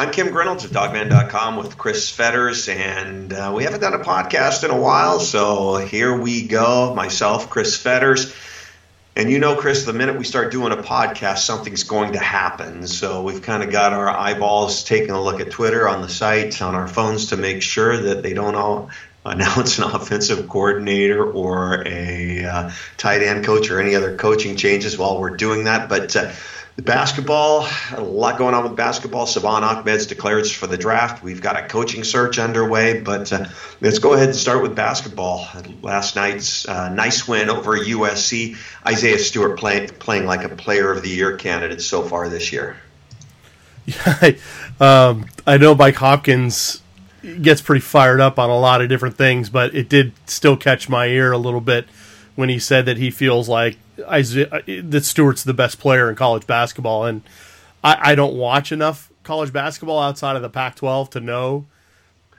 I'm Kim Grinolds of dawgman.com with Chris Fetters, and uh, we haven't done a podcast in a while, so here we go. Myself, Chris Fetters. And you know, Chris, the minute we start doing a podcast, something's going to happen. So we've kind of got our eyeballs taking a look at Twitter on the site, on our phones to make sure that they don't all announce an offensive coordinator or a uh, tight end coach or any other coaching changes while we're doing that. But uh, basketball, a lot going on with basketball. Salvon Ahmed's declared for the draft. We've got a coaching search underway, but uh, let's go ahead and start with basketball. Last night's uh, nice win over USC. Isaiah Stewart play, playing like a player of the year candidate so far this year. Yeah, um, I know Mike Hopkins gets pretty fired up on a lot of different things, but it did still catch my ear a little bit when he said that he feels like Isaiah, that Stewart's the best player in college basketball, and I, I don't watch enough college basketball outside of the Pac-12 to know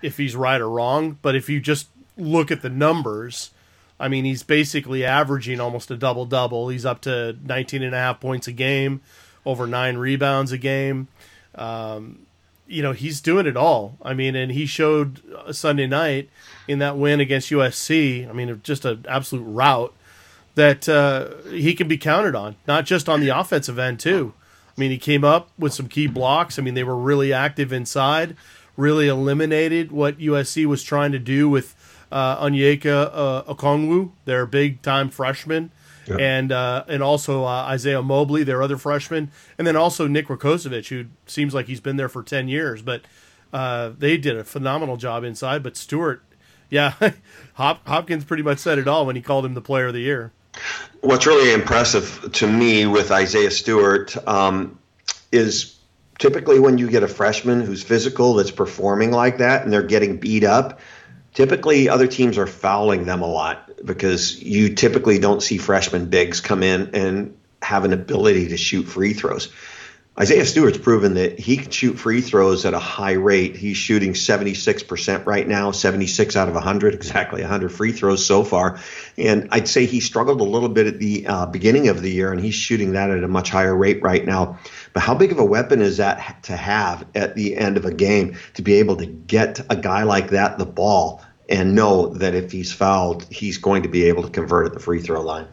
if he's right or wrong. But if you just look at the numbers, I mean, he's basically averaging almost a double double. He's up to 19 and a half points a game, over nine rebounds a game. Um, you know, he's doing it all. I mean, and he showed Sunday night in that win against USC. I mean, just an absolute rout that uh, he can be counted on, not just on the offensive end too. I mean, he came up with some key blocks. I mean, they were really active inside, really eliminated what USC was trying to do with uh, Onyeka uh, Okongwu, their big time freshman, yeah. and uh, and also uh, Isaiah Mobley, their other freshman, and then also Nick Rakocevic, who seems like he's been there for ten years, but uh, they did a phenomenal job inside. But Stewart, yeah, Hop- Hopkins pretty much said it all when he called him the Player of the Year. What's really impressive to me with Isaiah Stewart um, is typically when you get a freshman who's physical that's performing like that and they're getting beat up, typically other teams are fouling them a lot because you typically don't see freshman bigs come in and have an ability to shoot free throws. Isaiah Stewart's proven that he can shoot free throws at a high rate. He's shooting 76% right now, 76 out of 100, exactly 100 free throws so far. And I'd say he struggled a little bit at the uh, beginning of the year, and he's shooting that at a much higher rate right now. But how big of a weapon is that to have at the end of a game to be able to get a guy like that the ball and know that if he's fouled, he's going to be able to convert at the free throw line?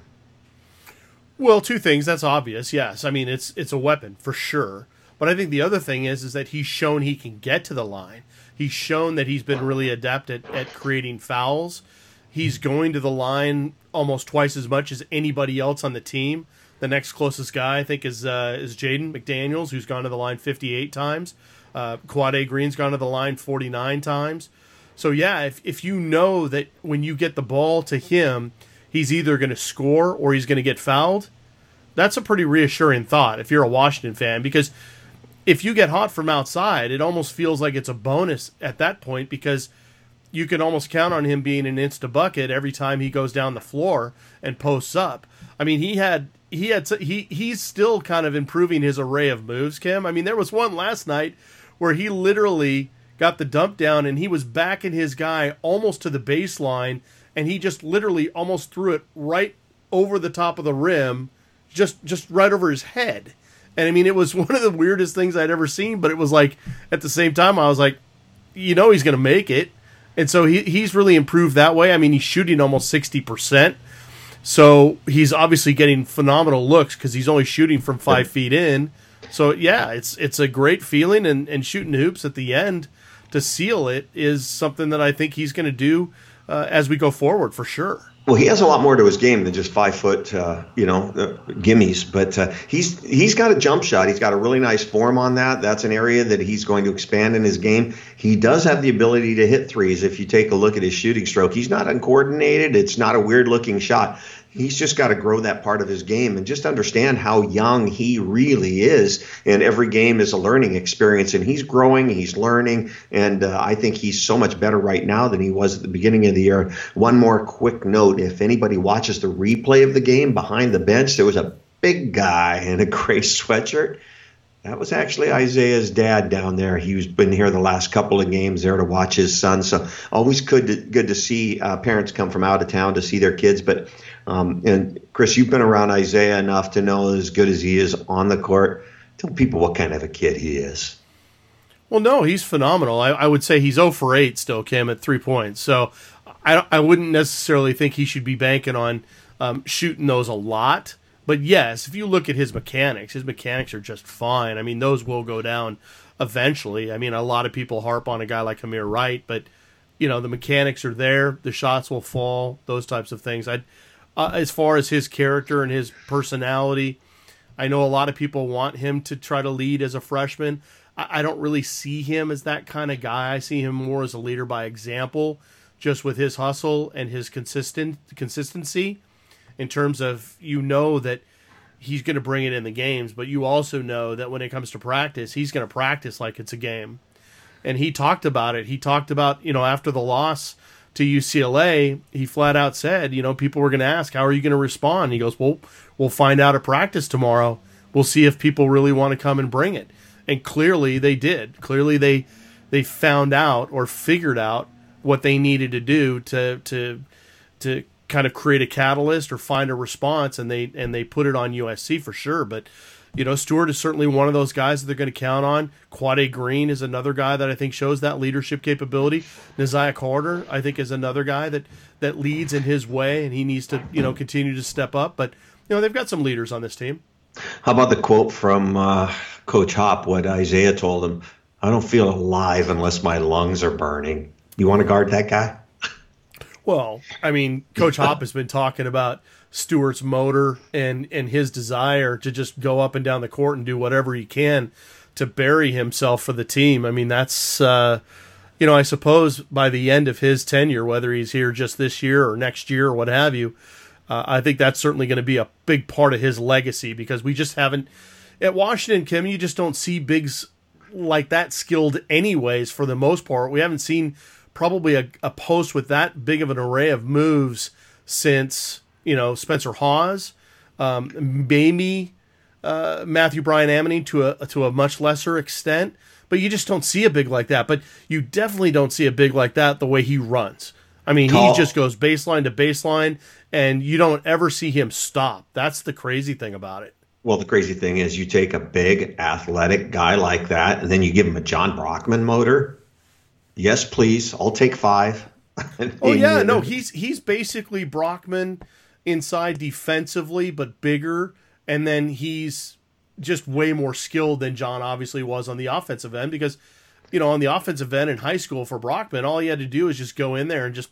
Well, two things. That's obvious. Yes, I mean it's it's a weapon for sure. But I think the other thing is is that he's shown he can get to the line. He's shown that he's been really adept at, at creating fouls. He's going to the line almost twice as much as anybody else on the team. The next closest guy I think is uh, is Jaden McDaniels, who's gone to the line 58 times. Uh, Quade Green's gone to the line 49 times. So yeah, if if you know that when you get the ball to him he's either going to score or he's going to get fouled, that's a pretty reassuring thought if you're a Washington fan because if you get hot from outside, it almost feels like it's a bonus at that point because you can almost count on him being an insta bucket every time he goes down the floor and posts up. I mean, he had he had he he's still kind of improving his array of moves, Kim. I mean, there was one last night where he literally got the dump down and he was backing his guy almost to the baseline and he just literally almost threw it right over the top of the rim, just just right over his head. And I mean, it was one of the weirdest things I'd ever seen. But it was like at the same time, I was like, you know, he's going to make it. And so he, he's really improved that way. I mean, he's shooting almost sixty percent. So he's obviously getting phenomenal looks because he's only shooting from five feet in. So yeah, it's it's a great feeling, and, and shooting hoops at the end to seal it is something that I think he's going to do uh, as we go forward for sure. Well, he has a lot more to his game than just five foot, uh, you know, uh, gimmies. But uh, he's he's got a jump shot. He's got a really nice form on that. That's an area that he's going to expand in his game. He does have the ability to hit threes. If you take a look at his shooting stroke, he's not uncoordinated. It's not a weird looking shot he's just got to grow that part of his game and just understand how young he really is. And every game is a learning experience, and he's growing, he's learning, and uh, I think he's so much better right now than he was at the beginning of the year. One more quick note: if anybody watches the replay of the game behind the bench, there was a big guy in a gray sweatshirt. That was actually Isaiah's dad down there. He's been here the last couple of games there to watch his son. So always good to, good to see uh, parents come from out of town to see their kids. But um, and Chris, you've been around Isaiah enough to know as good as he is on the court. Tell people what kind of a kid he is. Well, no, he's phenomenal. I, I would say he's 0 for 8 still, Cam, at three points. So I, I wouldn't necessarily think he should be banking on um, shooting those a lot. But yes, if you look at his mechanics, his mechanics are just fine. I mean, those will go down eventually. I mean, a lot of people harp on a guy like Hameir Wright, but you know the mechanics are there. The shots will fall. Those types of things. I, uh, as far as his character and his personality, I know a lot of people want him to try to lead as a freshman. I, I don't really see him as that kind of guy. I see him more as a leader by example, just with his hustle and his consistent consistency. In terms of you know that he's going to bring it in the games, but you also know that when it comes to practice, he's going to practice like it's a game. And he talked about it. He talked about, you know, after the loss to UCLA, he flat out said, you know, people were going to ask, how are you going to respond? he goes, well, we'll find out at practice tomorrow. We'll see if people really want to come and bring it. And clearly they did. Clearly they they found out or figured out what they needed to do to to to kind of create a catalyst or find a response, and they and they put it on USC for sure. But you know, Stewart is certainly one of those guys that they're going to count on. Quade Green is another guy that I think shows that leadership capability. Nahziah Carter, I think, is another guy that that leads in his way, and he needs to you know continue to step up. But you know, they've got some leaders on this team. How about the quote from uh, Coach Hop? What Isaiah told him: "I don't feel alive unless my lungs are burning." You want to guard that guy? Well, I mean, Coach Hop has been talking about Stewart's motor and and his desire to just go up and down the court and do whatever he can to bury himself for the team. I mean, that's uh, you know, I suppose by the end of his tenure, whether he's here just this year or next year or what have you, uh, I think that's certainly going to be a big part of his legacy because we just haven't at Washington, Kim. You just don't see bigs like that skilled, anyways. For the most part, we haven't seen probably a, a post with that big of an array of moves since you know Spencer Hawes, um, maybe uh, Matthew Bryan-Amaning to a to a much lesser extent. But you just don't see a big like that. But you definitely don't see a big like that the way he runs. I mean, Tall. he just goes baseline to baseline, and you don't ever see him stop. That's the crazy thing about it. Well, the crazy thing is, you take a big athletic guy like that, and then you give him a Jon Brockman motor yes, please, I'll take five. oh yeah, no, he's he's basically Brockman inside defensively, but bigger, and then he's just way more skilled than Jon obviously was on the offensive end because you know on the offensive end in high school for Brockman, all he had to do is just go in there and just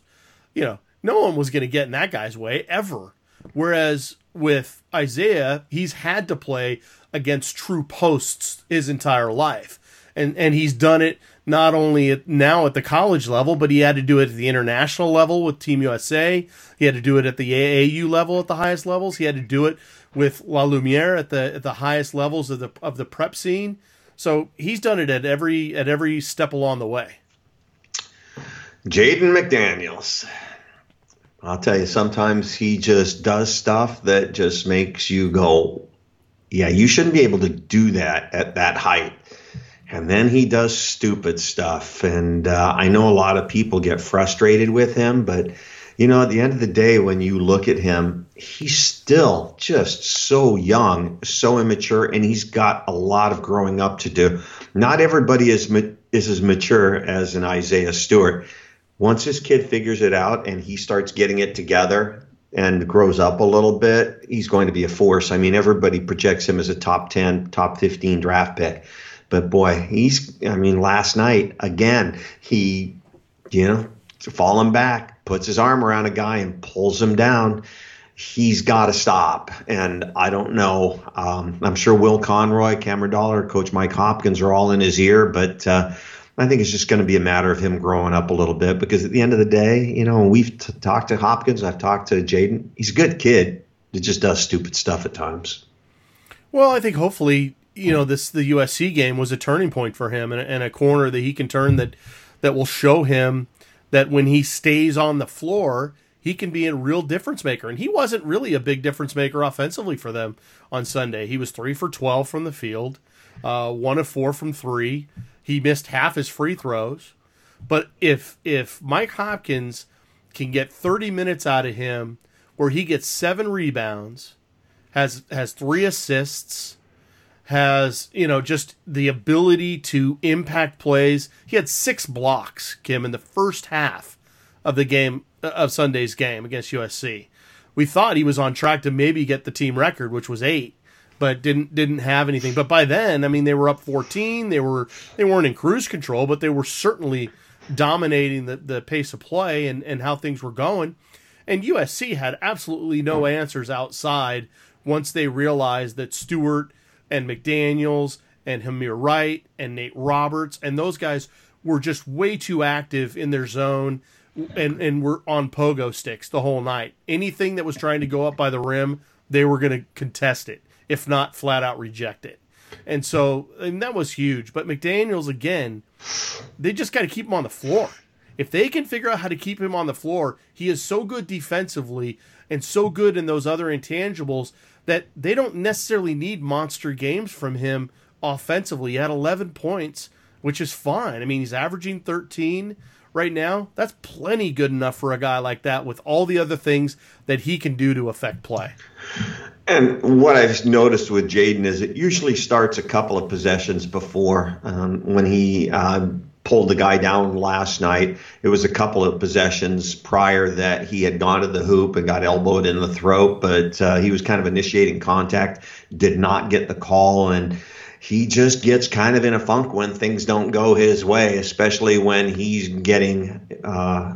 you know no one was going to get in that guy's way ever. Whereas with Isaiah, he's had to play against true posts his entire life. And and he's done it not only at, now at the college level, but he had to do it at the international level with Team USA. He had to do it at the AAU level at the highest levels. He had to do it with La Lumiere at the at the highest levels of the of the prep scene. So he's done it at every at every step along the way. Jaden McDaniels. I'll tell you, sometimes he just does stuff that just makes you go, yeah, you shouldn't be able to do that at that height and then he does stupid stuff. And uh, I know a lot of people get frustrated with him, but you know, at the end of the day, when you look at him, he's still just so young, so immature, and he's got a lot of growing up to do. Not everybody is is as mature as an Isaiah Stewart. Once this kid figures it out and he starts getting it together and grows up a little bit, he's going to be a force. I mean, everybody projects him as a top 10, top 15 draft pick. But boy, he's, I mean, last night, again, he, you know, falling back, puts his arm around a guy and pulls him down. He's got to stop. And I don't know. Um, I'm sure Will Conroy, Cameron Dollar, Coach Mike Hopkins are all in his ear, but uh, I think it's just going to be a matter of him growing up a little bit because at the end of the day, you know, we've t- talked to Hopkins, I've talked to Jaden. He's a good kid. He just does stupid stuff at times. Well, I think hopefully you know this the USC game was a turning point for him and, and a corner that he can turn that that will show him that when he stays on the floor he can be a real difference maker. And he wasn't really a big difference maker offensively for them on Sunday. He was 3 for 12 from the field uh, 1 of 4 from 3 he missed half his free throws. But if if Mike Hopkins can get 30 minutes out of him where he gets 7 rebounds has has 3 assists has, you know, just the ability to impact plays. He had six blocks, Kim, in the first half of the game uh, of Sunday's game against USC. We thought he was on track to maybe get the team record, which was eight, but didn't didn't have anything. But by then, I mean, they were up 14. They were they weren't in cruise control, but they were certainly dominating the, the pace of play and, and how things were going. And USC had absolutely no answers outside once they realized that Stewart and McDaniels and Hameir Wright and Nate Roberts and those guys were just way too active in their zone and, and were on pogo sticks the whole night. Anything that was trying to go up by the rim, they were going to contest it, if not flat out reject it. And so, and that was huge. But McDaniels, again, they just got to keep him on the floor. If they can figure out how to keep him on the floor, he is so good defensively and so good in those other intangibles that they don't necessarily need monster games from him offensively. He had 11 points, which is fine. I mean, he's averaging 13 right now. That's plenty good enough for a guy like that with all the other things that he can do to affect play. And what I've noticed with Jaden is it usually starts a couple of possessions before um, when he uh, pulled the guy down last night. It was a couple of possessions prior that he had gone to the hoop and got elbowed in the throat, but uh, he was kind of initiating contact, did not get the call, and he just gets kind of in a funk when things don't go his way, especially when he's getting uh,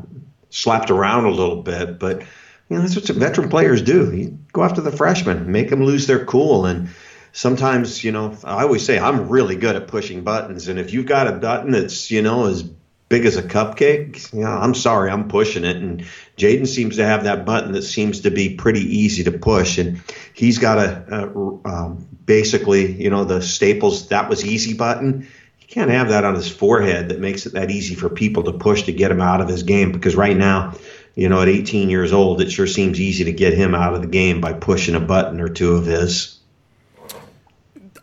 slapped around a little bit. But you know, that's what veteran players do. You go after the freshmen, make them lose their cool. And sometimes, you know, I always say I'm really good at pushing buttons. And if you've got a button that's, you know, as big as a cupcake, know, I'm sorry, I'm pushing it. And Jaden seems to have that button that seems to be pretty easy to push. And he's got a, a um, basically, you know, the Staples that was easy button. You can't have that on his forehead that makes it that easy for people to push to get him out of his game because right now, you know, at 18 years old, it sure seems easy to get him out of the game by pushing a button or two of his.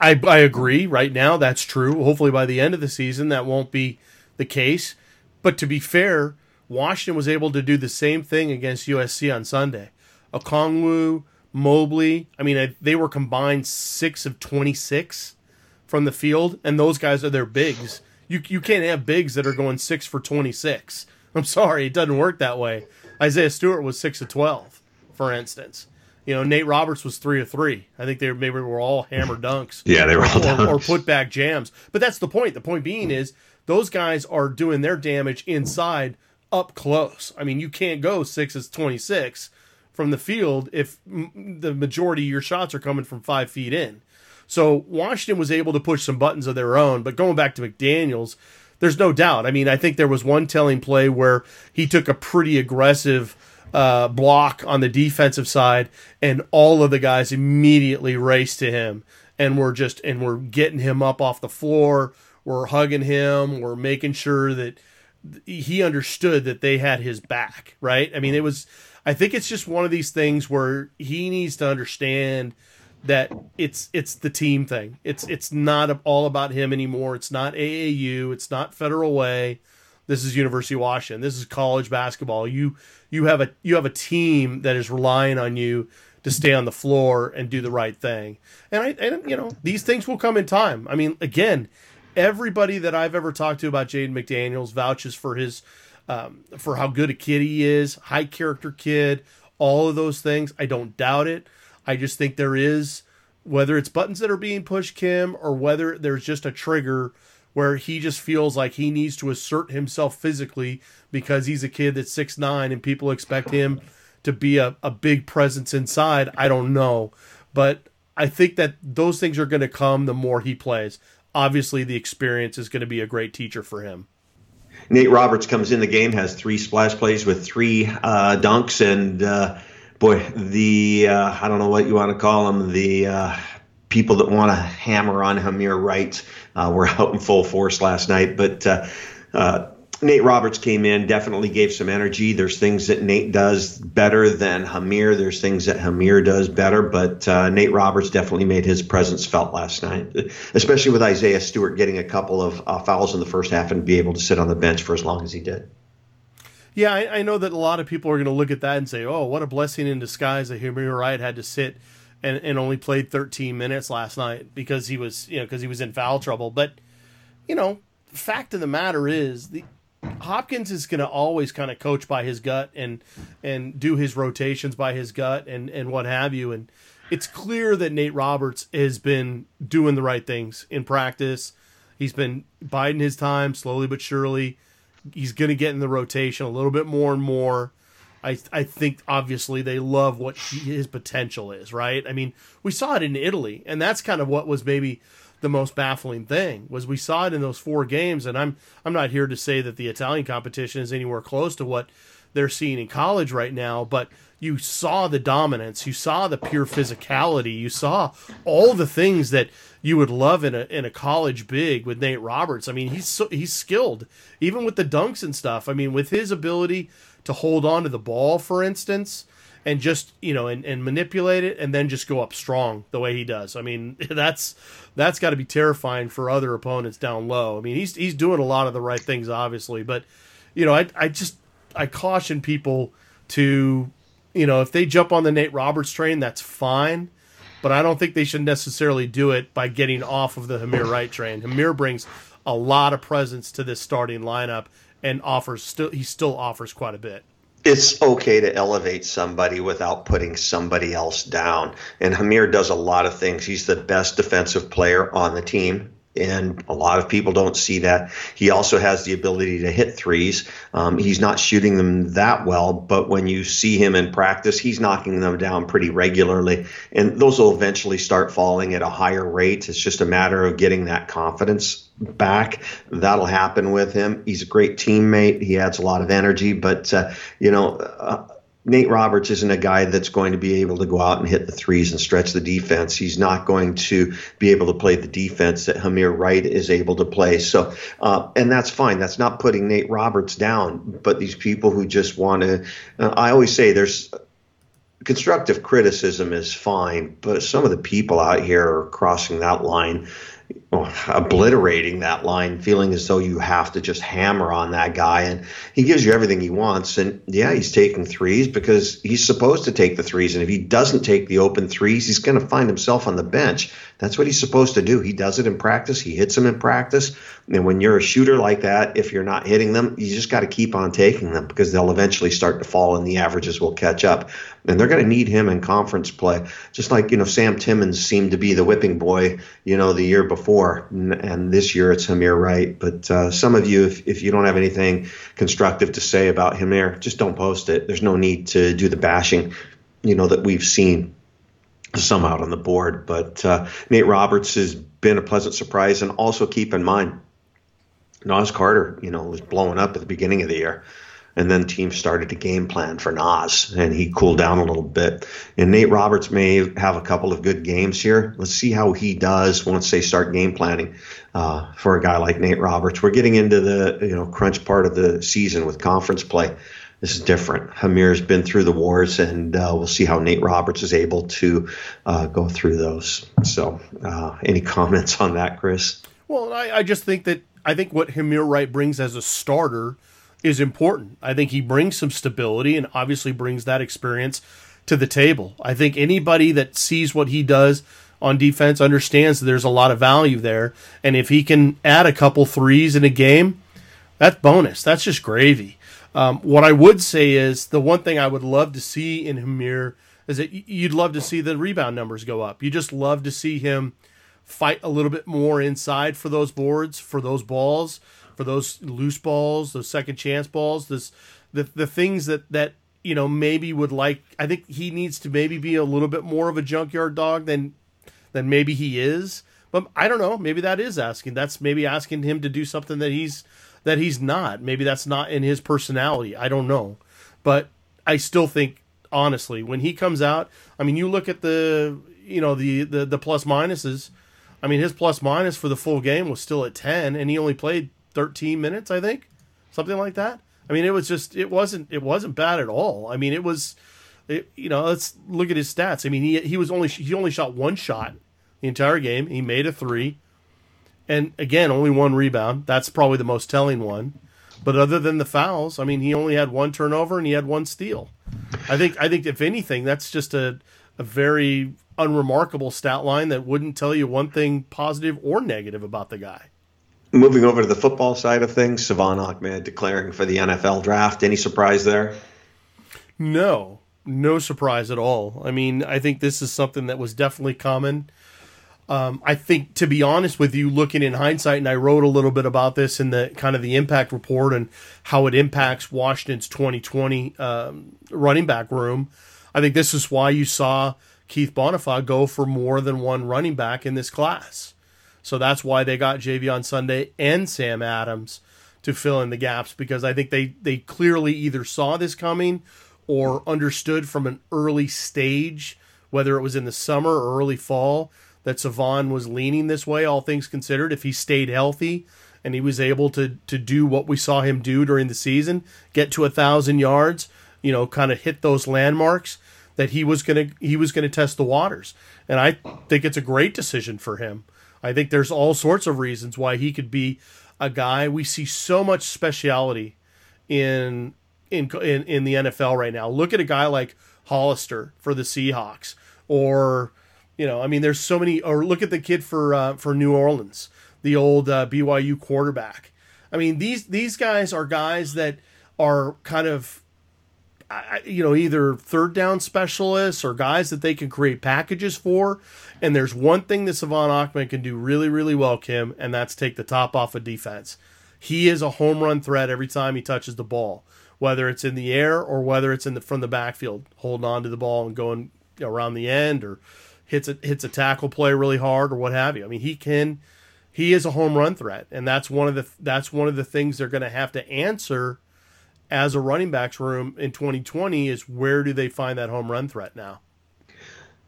I, I agree. Right now, that's true. Hopefully, by the end of the season, that won't be the case. But to be fair, Washington was able to do the same thing against USC on Sunday. Okongwu, Mobley, I mean, they were combined six of 26 from the field, and those guys are their bigs. You, you can't have bigs that are going six for 26. I'm sorry, it doesn't work that way. Isaiah Stewart was six of twelve, for instance. You know, Nate Roberts was three of three. I think they maybe were all hammer dunks. yeah, they were all or, or put back jams. But that's the point. The point being is those guys are doing their damage inside up close. I mean, you can't go six is twenty six from the field if m- the majority of your shots are coming from five feet in. So Washington was able to push some buttons of their own. But going back to McDaniel's, there's no doubt. I mean, I think there was one telling play where he took a pretty aggressive uh, block on the defensive side, and all of the guys immediately raced to him and we're just and we're getting him up off the floor. We're hugging him. We're making sure that he understood that they had his back. Right? I mean, it was. I think it's just one of these things where he needs to understand that it's it's the team thing. It's it's not all about him anymore. It's not AAU. It's not Federal Way. This is University of Washington. This is college basketball. You you have a you have a team that is relying on you to stay on the floor and do the right thing. And I and you know these things will come in time. I mean, again, everybody that I've ever talked to about Jaden McDaniels vouches for his um, for how good a kid he is, high character kid, all of those things. I don't doubt it. I just think there is, whether it's buttons that are being pushed, Kim, or whether there's just a trigger where he just feels like he needs to assert himself physically because he's a kid that's six nine and people expect him to be a, a big presence inside. I don't know. But I think that those things are going to come the more he plays. Obviously, the experience is going to be a great teacher for him. Nate Roberts comes in the game, has three splash plays with three uh, dunks, and uh, boy, the uh, I don't know what you want to call them, the uh, people that want to hammer on Hameir Wright uh, were out in full force last night. But uh, uh, Nate Roberts came in, definitely gave some energy. There's things that Nate does better than Hameir. There's things that Hameir does better, but uh, Nate Roberts definitely made his presence felt last night, especially with Isaiah Stewart getting a couple of uh, fouls in the first half and be able to sit on the bench for as long as he did. Yeah, I, I, know that a lot of people are going to look at that and say, "Oh, what a blessing in disguise that Hameir Wright had to sit and, and only played 13 minutes last night because he was you know because he was in foul trouble. But you know, fact of the matter is the Hopkins is going to always kind of coach by his gut and and do his rotations by his gut and and what have you. And it's clear that Nate Roberts has been doing the right things in practice. He's been biding his time slowly but surely. He's going to get in the rotation a little bit more and more. I I think obviously they love what he, his potential is, right? I mean, we saw it in Italy, and that's kind of what was maybe the most baffling thing was we saw it in those four games. And I'm I'm not here to say that the Italian competition is anywhere close to what they're seeing in college right now, but you saw the dominance, you saw the pure physicality, you saw all the things that you would love in a in a college big with Nate Roberts. I mean, he's so, he's skilled, even with the dunks and stuff. I mean, with his ability to hold on to the ball, for instance, and just you know and, and manipulate it and then just go up strong the way he does. I mean, that's that's got to be terrifying for other opponents down low. I mean, he's he's doing a lot of the right things, obviously, but you know, I I just I caution people to you know if they jump on the Nate Roberts train, that's fine. But I don't think they should necessarily do it by getting off of the Hameir Wright train. Hameir brings a lot of presence to this starting lineup and offers still he still offers quite a bit it's okay to elevate somebody without putting somebody else down. And Hameir does a lot of things. He's the best defensive player on the team and a lot of people don't see that. He also has the ability to hit threes. Um, he's not shooting them that well, but when you see him in practice, he's knocking them down pretty regularly, and those will eventually start falling at a higher rate. It's just a matter of getting that confidence back. That'll happen with him. He's a great teammate. He adds a lot of energy, but uh, you know. Uh, Nate Roberts isn't a guy that's going to be able to go out and hit the threes and stretch the defense. He's not going to be able to play the defense that Hameir Wright is able to play. So, uh, and that's fine. That's not putting Nate Roberts down. But these people who just want to, uh, I always say there's constructive criticism is fine, but some of the people out here are crossing that line obliterating that line, feeling as though you have to just hammer on that guy. And he gives you everything he wants. And yeah, he's taking threes because he's supposed to take the threes. And if he doesn't take the open threes, he's going to find himself on the bench. That's what he's supposed to do. He does it in practice. He hits them in practice. And when you're a shooter like that, if you're not hitting them, you just got to keep on taking them because they'll eventually start to fall and the averages will catch up. And they're going to need him in conference play. Just like, you know, Sam Timmins seemed to be the whipping boy, you know, the year before. And this year it's Hameir Wright. But uh, some of you, if, if you don't have anything constructive to say about Hameir, just don't post it. There's no need to do the bashing, you know, that we've seen some out on the board. But uh, Nate Roberts has been a pleasant surprise, and also keep in mind, Naz Carter, you know, was blowing up at the beginning of the year. And then teams started to game plan for Naz, and he cooled down a little bit. And Nate Roberts may have a couple of good games here. Let's see how he does once they start game planning uh, for a guy like Nate Roberts. We're getting into the you know crunch part of the season with conference play this is different. Hameir's been through the wars, and uh, we'll see how Nate Roberts is able to uh, go through those. So, uh, any comments on that, Chris? Well, I, I, just think that I think what Hameir Wright brings as a starter is important. I think he brings some stability and obviously brings that experience to the table. I think anybody that sees what he does on defense understands that there's a lot of value there, and if he can add a couple threes in a game, that's bonus. That's just gravy. Um, what I would say is the one thing I would love to see in Hameir is that you'd love to see the rebound numbers go up. You just love to see him fight a little bit more inside for those boards, for those balls, for those loose balls, those second chance balls, this the the things that that you know maybe would like. I think he needs to maybe be a little bit more of a junkyard dog than than maybe he is. But I don't know. Maybe that is asking. That's maybe asking him to do something that he's that he's not. Maybe that's not in his personality. I don't know. But I still think honestly, when he comes out, I mean, you look at the you know the the, the plus minuses. I mean, his plus minus for the full game was still at ten, and he only played thirteen minutes, I think, something like that. I mean, it was just it wasn't it wasn't bad at all. I mean, it was, it, you know, let's look at his stats. I mean, he he was only he only shot one shot the entire game. He made a three. And again, only one rebound. That's probably the most telling one. But other than the fouls, I mean, he only had one turnover and he had one steal. I think I think if anything, that's just a a very unremarkable stat line that wouldn't tell you one thing positive or negative about the guy. Moving over to the football side of things, Salvon Ahmed declaring for the NFL draft. Any surprise there? No, no surprise at all. I mean, I think this is something that was definitely common. Um, I think, to be honest with you, looking in hindsight, and I wrote a little bit about this in the kind of the impact report and how it impacts Washington's 2020 um, running back room. I think this is why you saw Keith Bhonapha go for more than one running back in this class. So that's why they got Jay'Veon Sunday and Sam Adams to fill in the gaps because I think they, they clearly either saw this coming or understood from an early stage, whether it was in the summer or early fall, that Salvon was leaning this way, all things considered. If he stayed healthy and he was able to to do what we saw him do during the season, get to a thousand yards, you know, kind of hit those landmarks, that he was gonna he was gonna test the waters. And I think it's a great decision for him. I think there's all sorts of reasons why he could be a guy. We see so much speciality in in in, in the NFL right now. Look at a guy like Hollister for the Seahawks, or you know, I mean, there's so many. Or look at the kid for uh, for New Orleans, the old uh, BYU quarterback. I mean, these these guys are guys that are kind of you know, either third down specialists or guys that they can create packages for. And there's one thing that Salvon Ahmed can do really, really well, Kim, and that's take the top off of defense. He is a home run threat every time he touches the ball whether it's in the air or whether it's in the from the backfield, holding on to the ball and going around the end or hits a hits a tackle play really hard or what have you. I mean, he can he is a home run threat, and that's one of the that's one of the things they're going to have to answer as a running backs room in 2020 is where do they find that home run threat now?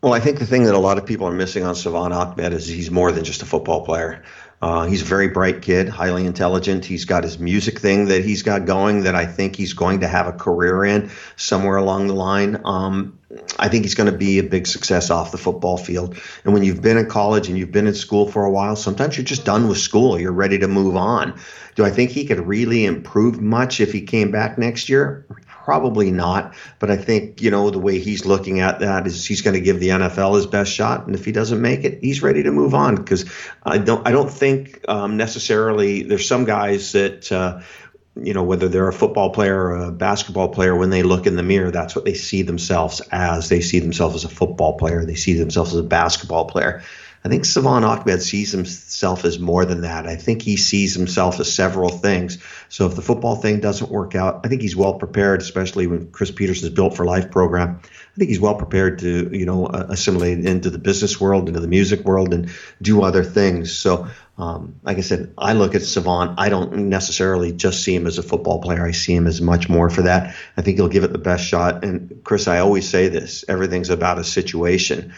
Well, I think the thing that a lot of people are missing on Salvon Ahmed is he's more than just a football player. Uh, he's a very bright kid, highly intelligent. He's got his music thing that he's got going that I think he's going to have a career in somewhere along the line. Um, I think he's going to be a big success off the football field. And when you've been in college and you've been in school for a while, sometimes you're just done with school. You're ready to move on. Do I think he could really improve much if he came back next year? Probably not, but I think you know the way he's looking at that is he's going to give the NFL his best shot, and if he doesn't make it, he's ready to move on. Because I don't, I don't think um, necessarily there's some guys that. Uh, you know, whether they're a football player or a basketball player, when they look in the mirror, that's what they see themselves as. They see themselves as a football player. They see themselves as a basketball player. I think Salvon Ahmed sees himself as more than that. I think he sees himself as several things. So if the football thing doesn't work out, I think he's well prepared, especially when Chris Petersen's Built for Life program. I think he's well prepared to, you know, assimilate into the business world, into the music world, and do other things. So, um, like I said, I look at Salvon. I don't necessarily just see him as a football player. I see him as much more for that. I think he'll give it the best shot. And Chris, I always say this: everything's about a situation.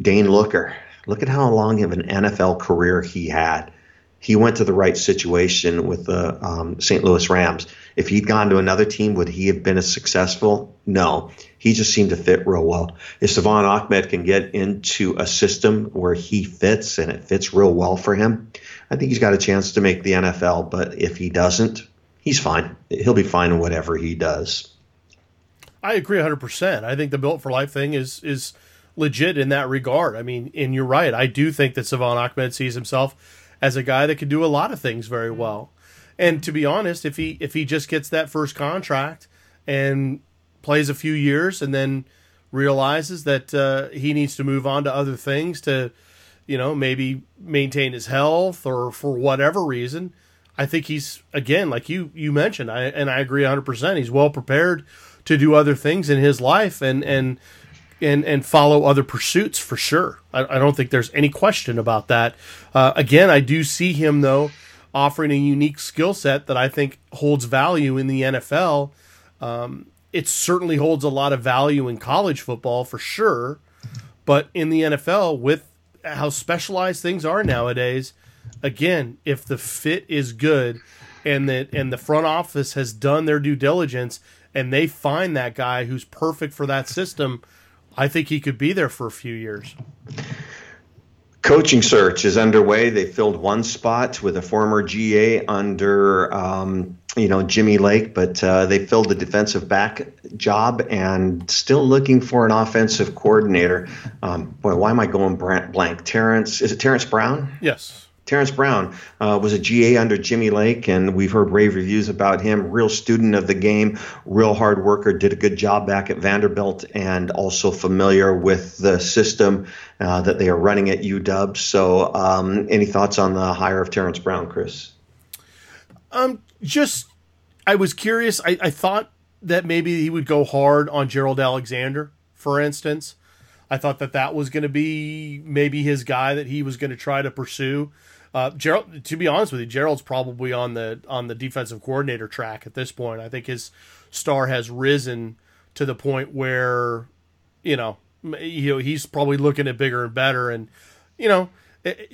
Dane Looker, Look at how long of an NFL career he had. He went to the right situation with the um, St. Louis Rams. If he'd gone to another team, would he have been as successful? No. He just seemed to fit real well. If Salvon Ahmed can get into a system where he fits and it fits real well for him, I think he's got a chance to make the NFL. But if he doesn't, he's fine. He'll be fine in whatever he does. I agree 100%. I think the built for life thing is is – legit in that regard. I mean, and you're right. I do think that Salvon Ahmed sees himself as a guy that can do a lot of things very well. And to be honest, if he if he just gets that first contract and plays a few years and then realizes that uh, he needs to move on to other things to, you know, maybe maintain his health or for whatever reason, I think he's again like you you mentioned. I and I agree 100. percent He's well prepared to do other things in his life and and and and follow other pursuits for sure. I, I don't think there's any question about that. Uh, again, I do see him though offering a unique skill set that I think holds value in the NFL. Um, it certainly holds a lot of value in college football for sure, but in the NFL with how specialized things are nowadays, again, if the fit is good and that and the front office has done their due diligence and they find that guy who's perfect for that system I think he could be there for a few years. Coaching search is underway. They filled one spot with a former GA under um, you know Jimmy Lake, but uh, they filled the defensive back job and still looking for an offensive coordinator. Um, boy, why am I going blank? Terrence is it Terrence Brown? Yes. Terrence Brown uh, was a GA under Jimmy Lake, and we've heard rave reviews about him. Real student of the game, real hard worker, did a good job back at Vanderbilt, and also familiar with the system uh, that they are running at UW. So, um, any thoughts on the hire of Terrence Brown, Chris? Um, just I was curious. I, I thought that maybe he would go hard on Gerald Alexander, for instance. I thought that that was going to be maybe his guy that he was going to try to pursue. Uh, Gerald, to be honest with you, Gerald's probably on the on the defensive coordinator track at this point. I think his star has risen to the point where, you know, you know he's probably looking at bigger and better. And you know,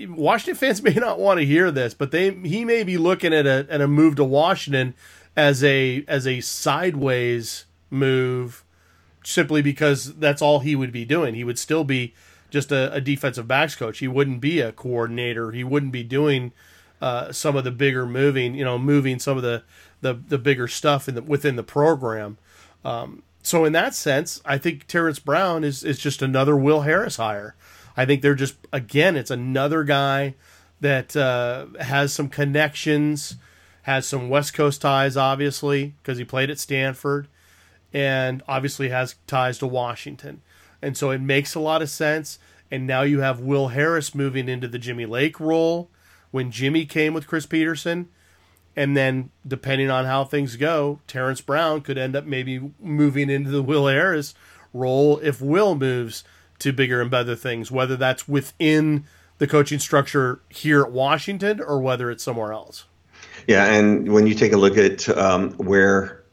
Washington fans may not want to hear this, but they he may be looking at a at a move to Washington as a as a sideways move simply because that's all he would be doing. He would still be just a, a defensive backs coach. He wouldn't be a coordinator. He wouldn't be doing uh, some of the bigger moving, you know, moving some of the the, the bigger stuff in the, within the program. Um, so in that sense, I think Terrence Brown is is just another Will Harris hire. I think they're just again, it's another guy that uh, has some connections, has some West Coast ties, obviously because he played at Stanford, and obviously has ties to Washington, and so it makes a lot of sense. And now you have Will Harris moving into the Jimmy Lake role when Jimmy came with Chris Petersen. And then, depending on how things go, Terrence Brown could end up maybe moving into the Will Harris role if Will moves to bigger and better things, whether that's within the coaching structure here at Washington or whether it's somewhere else. Yeah, and when you take a look at um, where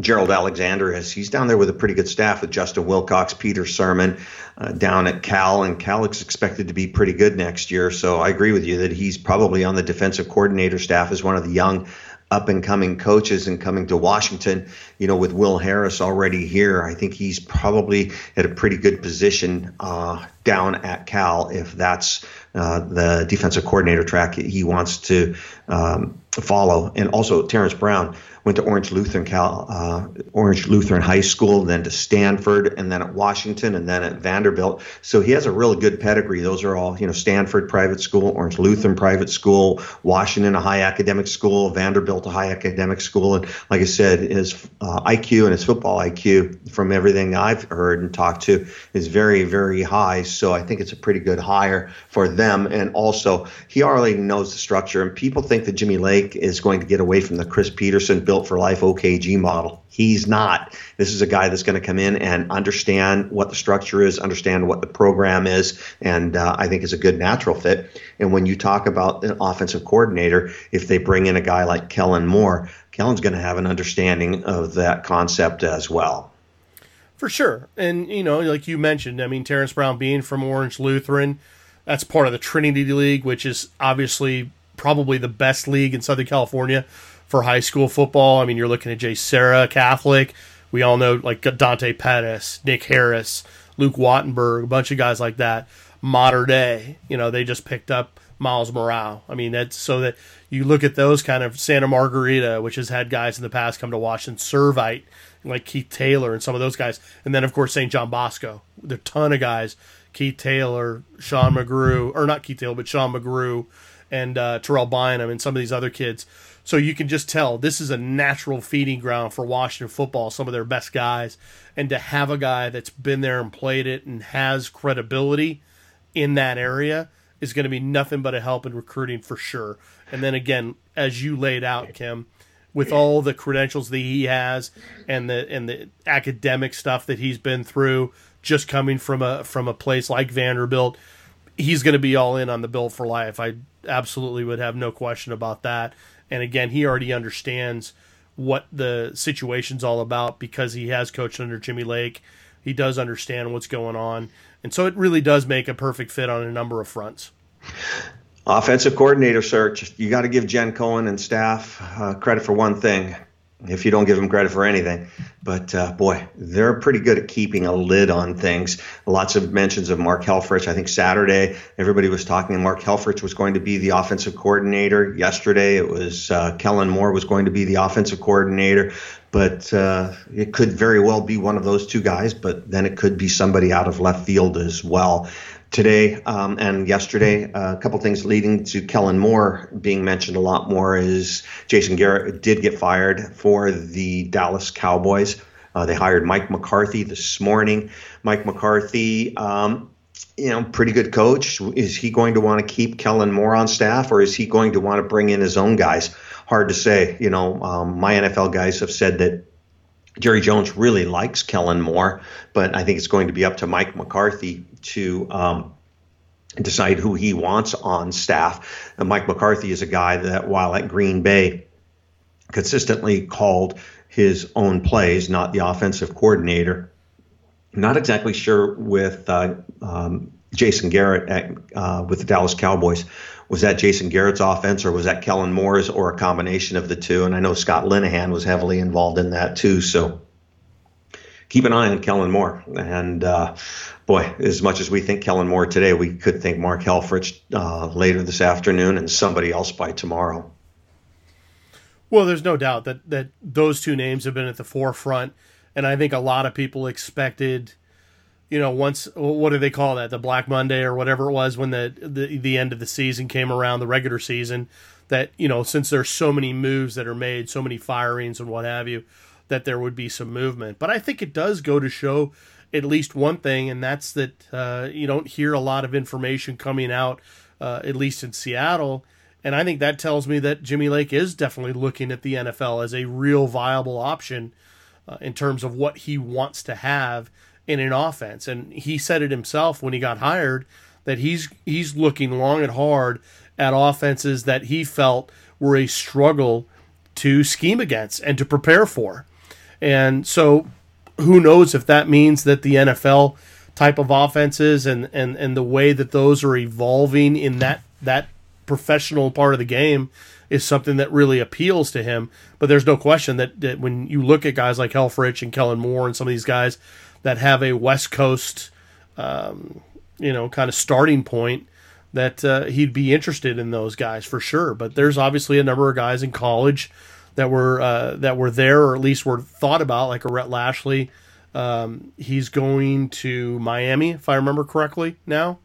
Gerald Alexander is, he's down there with a pretty good staff with Justin Wilcox, Peter Sirmon uh, down at Cal, and Cal is expected to be pretty good next year. So I agree with you that he's probably on the defensive coordinator staff as one of the young up and coming coaches and coming to Washington, you know, with Will Harris already here, I think he's probably at a pretty good position uh, down at Cal if that's uh, the defensive coordinator track he wants to um, follow. And also Terrence Brown went to Orange Lutheran Cal, uh, Orange Lutheran High School, then to Stanford, and then at Washington, and then at Vanderbilt. So he has a really good pedigree. Those are all, you know, Stanford private school, Orange Lutheran private school, Washington a high academic school, Vanderbilt a high academic school, and like I said, his uh, IQ and his football IQ, from everything I've heard and talked to, is very, very high. So I think it's a pretty good hire for them. And also, he already knows the structure, and people think that Jimmy Lake is going to get away from the Chris Petersen built for life OKG model. He's not. This is a guy that's going to come in and understand what the structure is, understand what the program is, and uh, I think is a good natural fit. And when you talk about an offensive coordinator, if they bring in a guy like Kellen Moore, Kellen's going to have an understanding of that concept as well. For sure. And, you know, like you mentioned, I mean, Terrence Brown being from Orange Lutheran, that's part of the Trinity League, which is obviously probably the best league in Southern California for high school football. I mean, you're looking at JSerra Catholic. We all know like Dante Pettis, Nick Harris, Luke Wattenberg, a bunch of guys like that. Modern day, you know, they just picked up Miles Morale. I mean, that's so that you look at those kind of Santa Margarita, which has had guys in the past come to Washington, Servite, like Keith Taylor and some of those guys. And then, of course, St. John Bosco. There are a ton of guys. Keith Taylor, Sean McGrew, or not Keith Taylor, but Sean McGrew and uh, Terrell Bynum and some of these other kids so you can just tell this is a natural feeding ground for Washington football, some of their best guys. And to have a guy that's been there and played it and has credibility in that area is going to be nothing but a help in recruiting for sure. And then again, as you laid out, Kim, with all the credentials that he has and the and the academic stuff that he's been through, just coming from a from a place like Vanderbilt, he's going to be all in on the bill for life. I absolutely would have no question about that. And again, he already understands what the situation's all about because he has coached under Jimmy Lake. He does understand what's going on. And so it really does make a perfect fit on a number of fronts. Offensive coordinator search. You got to give Jen Cohen and staff uh, credit for one thing. If you don't give them credit for anything. But uh, boy, they're pretty good at keeping a lid on things. Lots of mentions of Mark Helfrich. I think Saturday everybody was talking. Mark Helfrich was going to be the offensive coordinator. Yesterday it was uh, Kellen Moore was going to be the offensive coordinator. But uh, it could very well be one of those two guys. But then it could be somebody out of left field as well today um, and yesterday. Uh, a couple things leading to Kellen Moore being mentioned a lot more is Jason Garrett did get fired for the Dallas Cowboys. Uh, they hired Mike McCarthy this morning. Mike McCarthy, um, you know, pretty good coach. Is he going to want to keep Kellen Moore on staff, or is he going to want to bring in his own guys? Hard to say. You know, um, my NFL guys have said that Jerry Jones really likes Kellen Moore, but I think it's going to be up to Mike McCarthy to um, decide who he wants on staff. And Mike McCarthy is a guy that, while at Green Bay, consistently called his own plays, not the offensive coordinator. Not exactly sure with uh, um, Jason Garrett at, uh, with the Dallas Cowboys was that Jason Garrett's offense or was that Kellen Moore's or a combination of the two? And I know Scott Linehan was heavily involved in that too. So keep an eye on Kellen Moore. And uh, boy, as much as we think Kellen Moore today, we could think Mark Helfrich uh, later this afternoon and somebody else by tomorrow. Well, there's no doubt that that those two names have been at the forefront, and I think a lot of people expected you know, once what do they call that? The Black Monday or whatever it was when the, the the end of the season came around, the regular season. That you know, since there's so many moves that are made, so many firings and what have you, that there would be some movement. But I think it does go to show at least one thing, and that's that uh, you don't hear a lot of information coming out, uh, at least in Seattle. And I think that tells me that Jimmy Lake is definitely looking at the NFL as a real viable option uh, in terms of what he wants to have in an offense. And he said it himself when he got hired that he's he's looking long and hard at offenses that he felt were a struggle to scheme against and to prepare for. And so who knows if that means that the NFL type of offenses and, and, and the way that those are evolving in that that professional part of the game is something that really appeals to him. But there's no question that, that when you look at guys like Helfrich and Kellen Moore and some of these guys that have a West Coast, um, you know, kind of starting point, that uh, he'd be interested in those guys for sure. But there's obviously a number of guys in college that were uh, that were there or at least were thought about, like a Rhett Lashlee. Um, he's going to Miami, if I remember correctly now,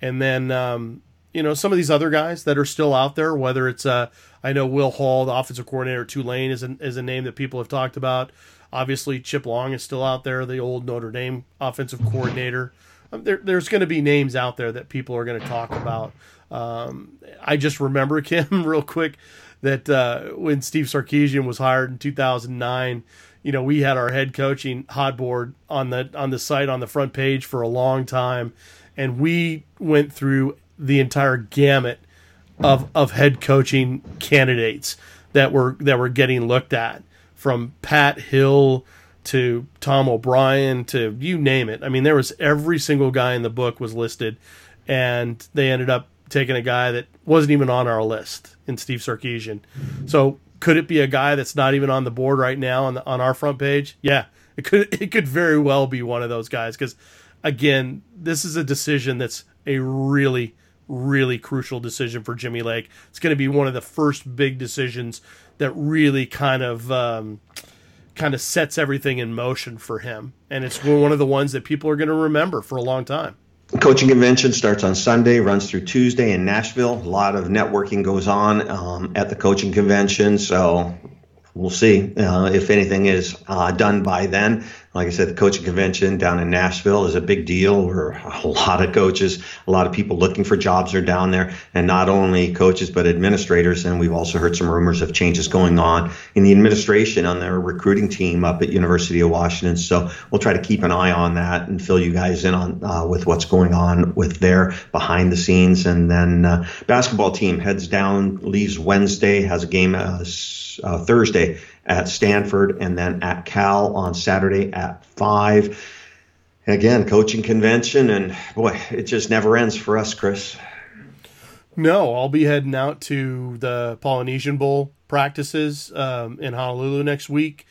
and then um, you know some of these other guys that are still out there. Whether it's uh, I know Will Hall, the offensive coordinator at Tulane, is is a name that people have talked about. Obviously, Chip Long is still out there, the old Notre Dame offensive coordinator. Um, there, there's going to be names out there that people are going to talk about. Um, I just remember Kim real quick that uh, when Steve Sarkisian was hired in 2009, you know, we had our head coaching hot board on the on the site on the front page for a long time, and we went through the entire gamut of of head coaching candidates that were that were getting looked at from Pat Hill to Tom O'Brien to you name it. I mean, there was every single guy in the book was listed, and they ended up taking a guy that wasn't even on our list in Steve Sarkisian. So could it be a guy that's not even on the board right now on the, on our front page? Yeah, it could. It could very well be one of those guys because, again, this is a decision that's a really really crucial decision for Jimmy Lake. It's going to be one of the first big decisions that really kind of um, kind of sets everything in motion for him, and it's one of the ones that people are going to remember for a long time. Coaching convention starts on Sunday, runs through Tuesday in Nashville. A lot of networking goes on um, at the coaching convention, so we'll see uh, if anything is uh, done by then like I said, the coaching convention down in Nashville is a big deal. Where a lot of coaches, a lot of people looking for jobs are down there, and not only coaches but administrators. And we've also heard some rumors of changes going on in the administration on their recruiting team up at University of Washington. So we'll try to keep an eye on that and fill you guys in on uh, with what's going on with their behind the scenes. And then uh, basketball team heads down, leaves Wednesday, has a game uh, uh Thursday at Stanford and then at Cal on Saturday at 5. Again, coaching convention, and boy, it just never ends for us, Chris. No, I'll be heading out to the Polynesian Bowl practices um, in Honolulu next week.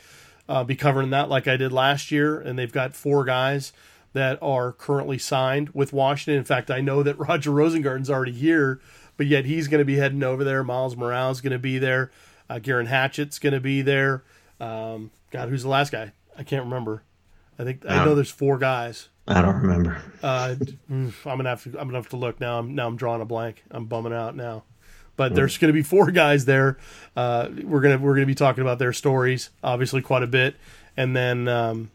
Be covering that like I did last year, and they've got four guys that are currently signed with Washington. In fact, I know that Roger Rosengarten's already here, but yet he's going to be heading over there. Myles Murao is going to be there. Uh, Geirean Hatchett's going to be there. Um, God, who's the last guy? I can't remember. I think I know there's four guys. I don't remember. Uh, I'm gonna have to. I'm gonna have to look now. I'm now. I'm drawing a blank. I'm bumming out now. But there's going to be four guys there. Uh, we're gonna we're gonna be talking about their stories, obviously quite a bit, and then um,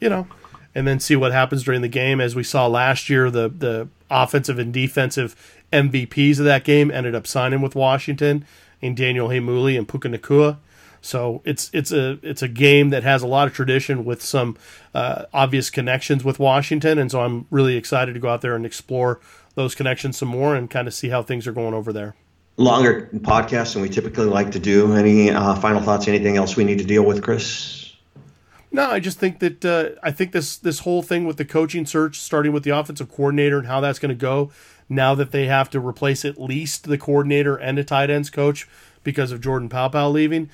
you know, and then see what happens during the game. As we saw last year, the the offensive and defensive MVPs of that game ended up signing with Washington in Daniel Heimuli and Puka Nacua. So it's it's a it's a game that has a lot of tradition with some uh, obvious connections with Washington, and so I'm really excited to go out there and explore those connections some more and kind of see how things are going over there. Longer podcast than we typically like to do. Any uh, final thoughts? Anything else we need to deal with, Chris? No, I just think that uh, I think this this whole thing with the coaching search, starting with the offensive coordinator and how that's going to go, now that they have to replace at least the coordinator and a tight ends coach because of Jordan Paopao leaving.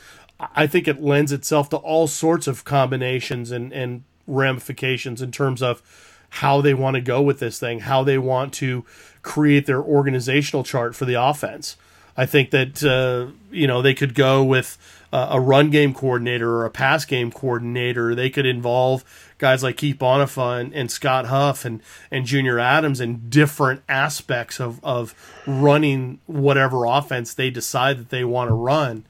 I think it lends itself to all sorts of combinations and, and ramifications in terms of how they want to go with this thing, how they want to create their organizational chart for the offense. I think that uh, you know they could go with uh, a run game coordinator or a pass game coordinator. They could involve guys like Keith Bhonapha and, and, Scott Huff and, and Junior Adams in different aspects of, of running whatever offense they decide that they want to run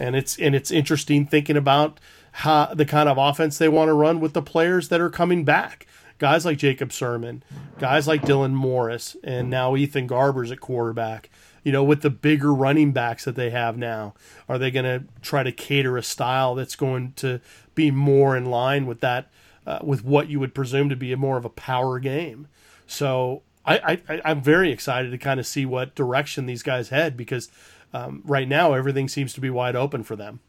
and it's and it's interesting thinking about how the kind of offense they want to run with the players that are coming back. Guys like Jacob Sirmon, guys like Dylan Morris, and now Ethan Garbers at quarterback. You know, with the bigger running backs that they have now, are they going to try to cater a style that's going to be more in line with that, uh, with what you would presume to be a more of a power game? So I, I, I'm very excited to kind of see what direction these guys head because um, right now everything seems to be wide open for them.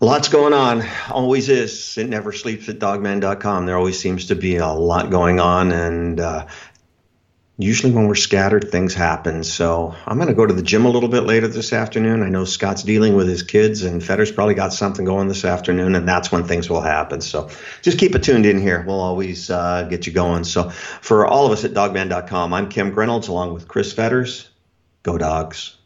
Lots going on. Always is. It never sleeps at dawgman.com. There always seems to be a lot going on. And uh, usually when we're scattered, things happen. So I'm going to go to the gym a little bit later this afternoon. I know Scott's dealing with his kids, and Fetter's probably got something going this afternoon, and that's when things will happen. So just keep it tuned in here. We'll always uh, get you going. So for all of us at dawgman.com I'm Kim Grinolds along with Chris Fetters. Go dogs.